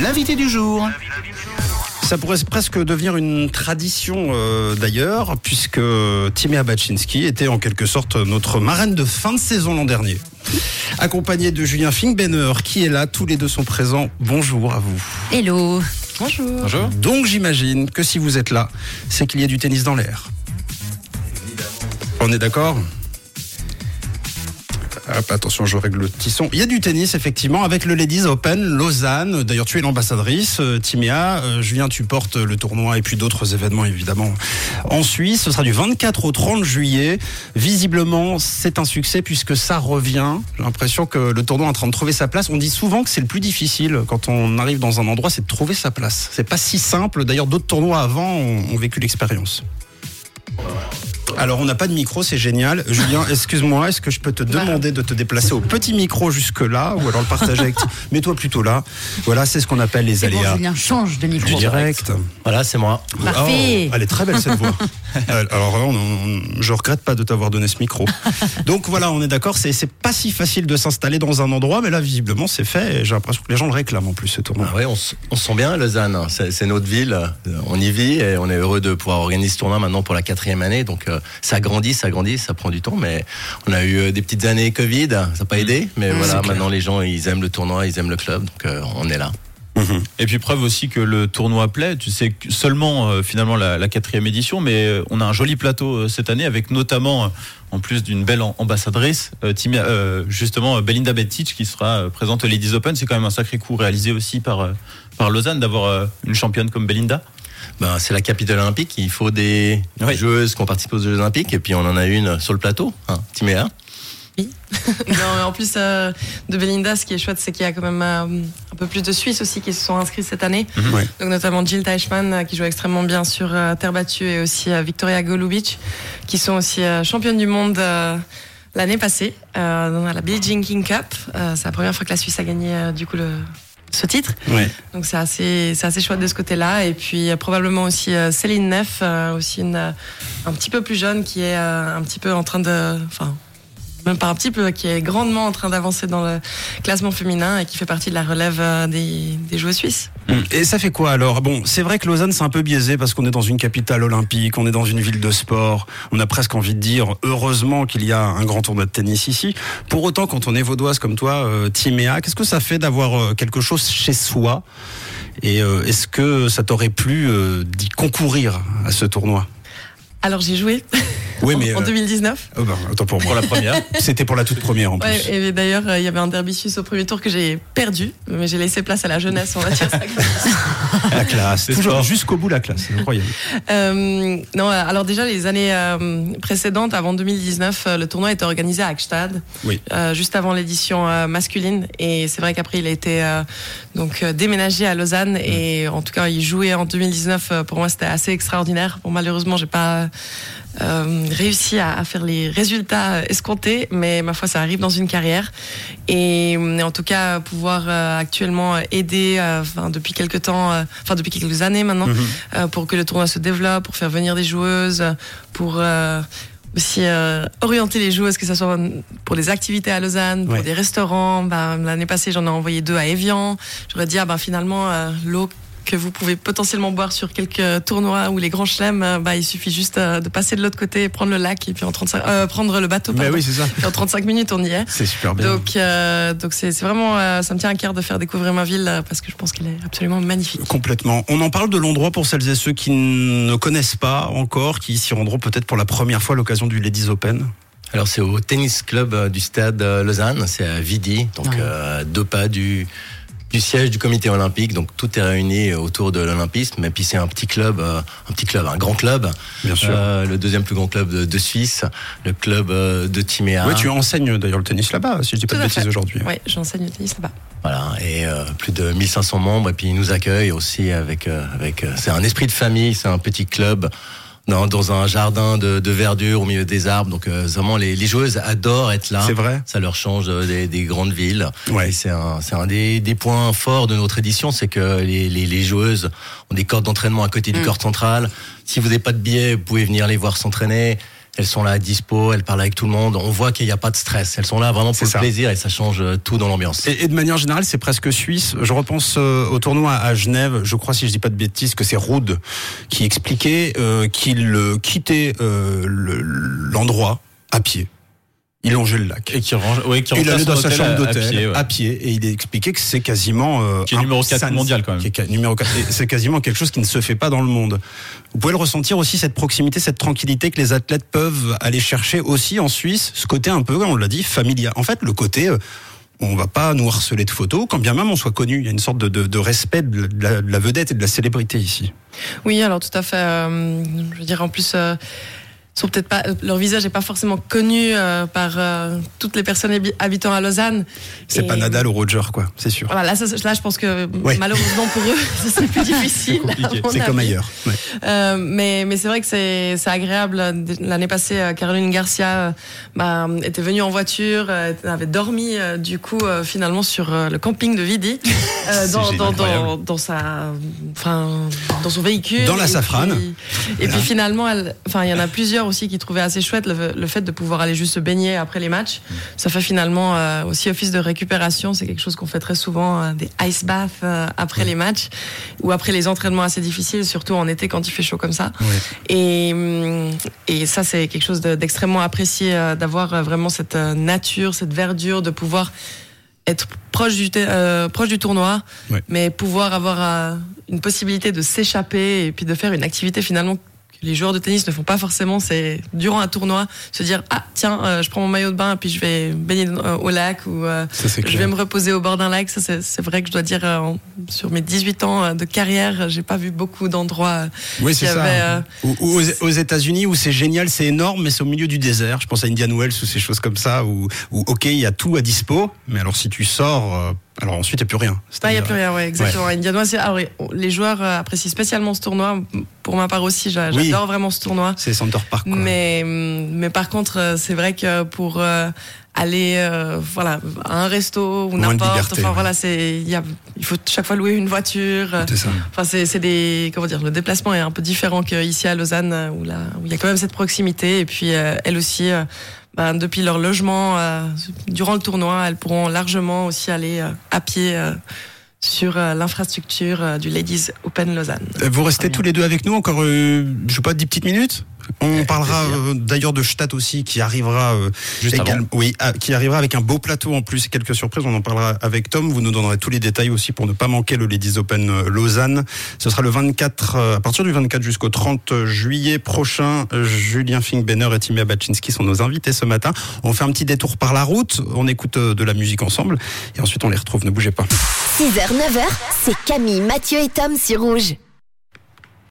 L'invité du jour. Ça pourrait presque devenir une tradition euh, d'ailleurs, puisque Timea Baczynski était en quelque sorte notre marraine de fin de saison l'an dernier. Accompagné de Julien Finkbenner, qui est là, tous les deux sont présents. Bonjour à vous. Hello. Bonjour. Bonjour. Donc j'imagine que si vous êtes là, c'est qu'il y a du tennis dans l'air. On est d'accord? Hop, attention, je règle le tisson. Il y a du tennis, effectivement, avec le Ladies Open Lausanne. D'ailleurs, tu es l'ambassadrice, euh, Timéa. Euh, Julien, tu portes le tournoi et puis d'autres événements, évidemment, en Suisse. Ce sera du 24 au 30 juillet. Visiblement, c'est un succès puisque ça revient. J'ai l'impression que le tournoi est en train de trouver sa place. On dit souvent que c'est le plus difficile quand on arrive dans un endroit, c'est de trouver sa place. C'est pas si simple. D'ailleurs, d'autres tournois avant ont vécu l'expérience. Alors, on n'a pas de micro, c'est génial. Julien, excuse-moi, est-ce que je peux te demander de te déplacer au petit micro jusque-là ou alors le partager avec. Mets-toi plutôt là. Voilà, c'est ce qu'on appelle les C'est bon, aléas Julien, change de du micro. direct. Voilà, c'est moi. Parfait. Oh, elle est très belle cette voix. Euh, Alors, on- on- je regrette pas de t'avoir donné ce micro. Donc voilà, on est d'accord, c'est pas si facile de s'installer dans un endroit, mais là, visiblement, c'est fait. J'ai l'impression que les gens le réclament en plus, ce tournoi. Ah ouais, on, se- sent bien à Lausanne. C'est notre ville. On y vit et on est heureux de pouvoir organiser ce tournoi maintenant pour la quatrième année. Donc euh, ça grandit, ça grandit, ça prend du temps. Mais on a eu euh, des petites années Covid, ça n'a pas aidé. Mais voilà, maintenant les gens ils aiment le tournoi, ils aiment le club. Donc euh, on est là. Et puis preuve aussi que le tournoi plaît. Tu sais seulement euh, finalement la, la quatrième édition, mais euh, on a un joli plateau euh, cette année avec notamment, euh, en plus d'une belle am- ambassadrice, euh, Timia- euh, justement euh, Belinda Betic qui sera euh, présente au Ladies Open. C'est quand même un sacré coup réalisé aussi par euh, par Lausanne d'avoir euh, une championne comme Belinda. Ben, c'est la capitale olympique. Il faut des Oui. joueuses qui ont participé aux Jeux olympiques. Et puis on en a une sur le plateau, hein, Timéa. Non, mais en plus euh, de Belinda, ce qui est chouette, c'est qu'il y a quand même euh, peu plus de Suisses aussi qui se sont inscrits cette année. Ouais. Donc notamment Jill Teichmann euh, qui joue extrêmement bien sur euh, terre battue et aussi euh, Victoria Golubic qui sont aussi championnes du monde l'année passée dans la Jean King Cup. C'est la première fois que la Suisse a gagné du coup le ce titre. Ouais. Donc c'est assez, c'est assez chouette de ce côté-là. Et puis euh, probablement aussi euh, Céline Neff, euh, aussi une, un petit peu plus jeune qui est un petit peu en train de, enfin même pas un petit peu, qui est grandement en train d'avancer dans le classement féminin et qui fait partie de la relève euh, des, des joueurs suisses. Et ça fait quoi alors? Bon, c'est vrai que Lausanne c'est un peu biaisé parce qu'on est dans une capitale olympique, on est dans une ville de sport. On a presque envie de dire heureusement qu'il y a un grand tournoi de tennis ici. Pour autant, quand on est vaudoise comme toi, euh, Timéa, qu'est-ce que ça fait d'avoir euh, quelque chose chez soi? Et est-ce que ça t'aurait plu d'y concourir à ce tournoi? Alors j'ai joué Oui, mais en euh, 2019. oh, bah, attends pour Pour moi. la première. C'était pour la toute première en plus. Ouais, et d'ailleurs, euh, il y avait un derby suisse au premier tour que j'ai perdu, mais j'ai laissé place à la jeunesse, on va dire ça. comme. La classe, toujours jusqu'au bout la classe, c'est incroyable. Euh, non, alors déjà les années euh, précédentes, avant 2019, euh, le tournoi était organisé à Hackstad, Oui. euh, juste avant l'édition euh, masculine. Et c'est vrai qu'après il a été euh, donc déménagé à Lausanne. Et en tout cas, il jouait en 2019. euh, pour moi, c'était assez extraordinaire. Bon, malheureusement, j'ai pas euh, réussi à, à faire les résultats escomptés, mais ma foi, ça arrive dans une carrière. Et en tout cas, pouvoir euh, actuellement aider, euh, enfin depuis quelques temps, euh, enfin depuis quelques années maintenant, euh, pour que le tournoi se développe, pour faire venir des joueuses, pour euh, aussi euh, orienter les joueuses, que ce soit pour des activités à Lausanne, pour Ouais. des restaurants. Ben, L'année passée, j'en ai envoyé deux à Evian. J'aurais dit, ah, ben, finalement, euh, l'eau que vous pouvez potentiellement boire sur quelques tournois ou les grands chelems, euh, bah, il suffit juste euh, de passer de l'autre côté, prendre le lac et puis en 35, euh, prendre le bateau. Mais pardon. oui, c'est ça. Et en 35 minutes, on y est. C'est super bien. Donc, euh, donc c'est c'est vraiment, euh, ça me tient à cœur de faire découvrir ma ville parce que je pense qu'elle est absolument magnifique. Complètement. On en parle de l'endroit pour celles et ceux qui ne connaissent pas encore, qui s'y rendront peut-être pour la première fois à l'occasion du Ladies Open. Alors c'est au tennis club du stade Lausanne, c'est à Vidi, donc Ouais. euh, deux pas du du siège du comité olympique, donc tout est réuni autour de l'olympisme. Et puis c'est un petit club, euh, un petit club, un grand club, Bien sûr. Euh, le deuxième plus grand club de, de Suisse, le club euh, de Timéa. Oui, tu enseignes d'ailleurs le tennis là-bas, si je dis pas Tout de bêtises aujourd'hui. Oui, j'enseigne le tennis là-bas. Voilà, et euh, plus de 1500 membres, et puis ils nous accueillent aussi avec, euh, avec euh, c'est un esprit de famille, c'est un petit club dans, dans un jardin de, de verdure au milieu des arbres. Donc euh, vraiment, les, les joueuses adorent être là. C'est vrai. Ça leur change euh, des, des grandes villes. Ouais. Et c'est un, c'est un des, des points forts de notre édition, c'est que les, les, les joueuses ont des cordes d'entraînement à côté du Mm. corps central. Si vous n'avez pas de billet, vous pouvez venir les voir s'entraîner. Elles sont là à dispo, elles parlent avec tout le monde. On voit qu'il n'y a pas de stress. Elles sont là vraiment pour le plaisir et ça change euh, tout dans l'ambiance. Et, de manière générale, c'est presque suisse. Je repense euh, au tournoi à Genève. Je crois, si je dis pas de bêtises, que c'est Rude qui expliquait euh, qu'il quittait l'endroit à pied il longeait le lac. Et qui, range, ouais, qui il allait dans sa chambre d'hôtel à, pied, et il a expliqué que c'est quasiment euh, qui est numéro 4 mondial quand même. numéro 4 c'est quasiment quelque chose qui ne se fait pas dans le monde. Vous pouvez le ressentir aussi cette proximité, cette tranquillité que les athlètes peuvent aller chercher aussi en Suisse, ce côté un peu, on l'a dit, familial. En fait, le côté euh, on va pas nous harceler de photos, quand bien même on soit connu. Il y a une sorte de, de, de respect de la, de la, vedette et de la célébrité ici. Oui, alors tout à fait. Euh, je veux dire, en plus, euh, sont peut-être pas, leur visage n'est pas forcément connu euh, par euh, toutes les personnes habitant à Lausanne. C'est pas Nadal ou Roger, quoi, c'est sûr. Voilà, là, là, je pense que malheureusement pour eux, ce serait plus difficile. C'est comme ailleurs. Ouais. Euh, mais mais c'est vrai que c'est agréable. L'année passée, Caroline Garcia bah, était venue en voiture, avait dormi du coup finalement sur le camping de Vidi, dans, dans, dans, dans, sa, enfin, dans son véhicule. Dans la safrane. Et puis, finalement, enfin, il y en a plusieurs aussi qui trouvait assez chouette le, fait de pouvoir aller juste se baigner après les matchs. Ça fait finalement euh, aussi office de récupération. C'est quelque chose qu'on fait très souvent, euh, des ice baths euh, après les matchs ou après les entraînements assez difficiles, surtout en été quand il fait chaud comme ça. Et, hum, et ça, c'est quelque chose d'extrêmement apprécié d'avoir vraiment cette nature, cette verdure, de pouvoir être proche du, proche du tournoi, mais pouvoir avoir une possibilité de s'échapper et puis de faire une activité finalement les joueurs de tennis ne font pas forcément, c'est durant un tournoi se dire ah tiens euh, je prends mon maillot de bain et puis je vais baigner euh, au lac ou euh, je vais me reposer au bord d'un lac. Ça c'est vrai que je dois dire sur mes 18 ans de carrière, j'ai pas vu beaucoup d'endroits. Oui c'est ça. aux, États-Unis où c'est génial, c'est énorme, mais c'est au milieu du désert. Je pense à Indian Wells ou ces choses comme ça où, où ok il y a tout à dispo, mais alors si tu sors alors ensuite, il n'y a plus rien. Il n'y a plus rien, oui, exactement. Ouais. les joueurs euh, apprécient spécialement ce tournoi. Pour ma part aussi, j'adore vraiment ce tournoi. C'est Center Park. Quoi. Mais, mais par contre, euh, c'est vrai que pour euh, aller voilà, à un resto ou n'importe, enfin voilà, c'est il il faut chaque fois louer une voiture. C'est ça. Enfin c'est des comment dire, le déplacement est un peu différent qu'ici à Lausanne où là où il y a quand même cette proximité et puis elle aussi ben, depuis leur logement euh, durant le tournoi, elles pourront largement aussi aller euh, à pied euh, sur l'infrastructure du Ladies Open Lausanne. Vous restez tous les deux avec nous encore, je sais pas, 10 petites minutes? On parlera euh, d'ailleurs de Stadt aussi qui arrivera euh, oui, qui arrivera avec un beau plateau en plus, quelques surprises. On en parlera avec Tom. Vous nous donnerez tous les détails aussi pour ne pas manquer le Ladies Open euh, Lausanne. Ce sera le 24, à partir du 24 jusqu'au 30 juillet prochain. Julien Finkbenner et Timia Baczynski sont nos invités ce matin. On fait un petit détour par la route. On écoute de la musique ensemble et ensuite on les retrouve. Ne bougez pas. 6h, 9h, c'est Camille, Mathieu et Tom sur Rouge.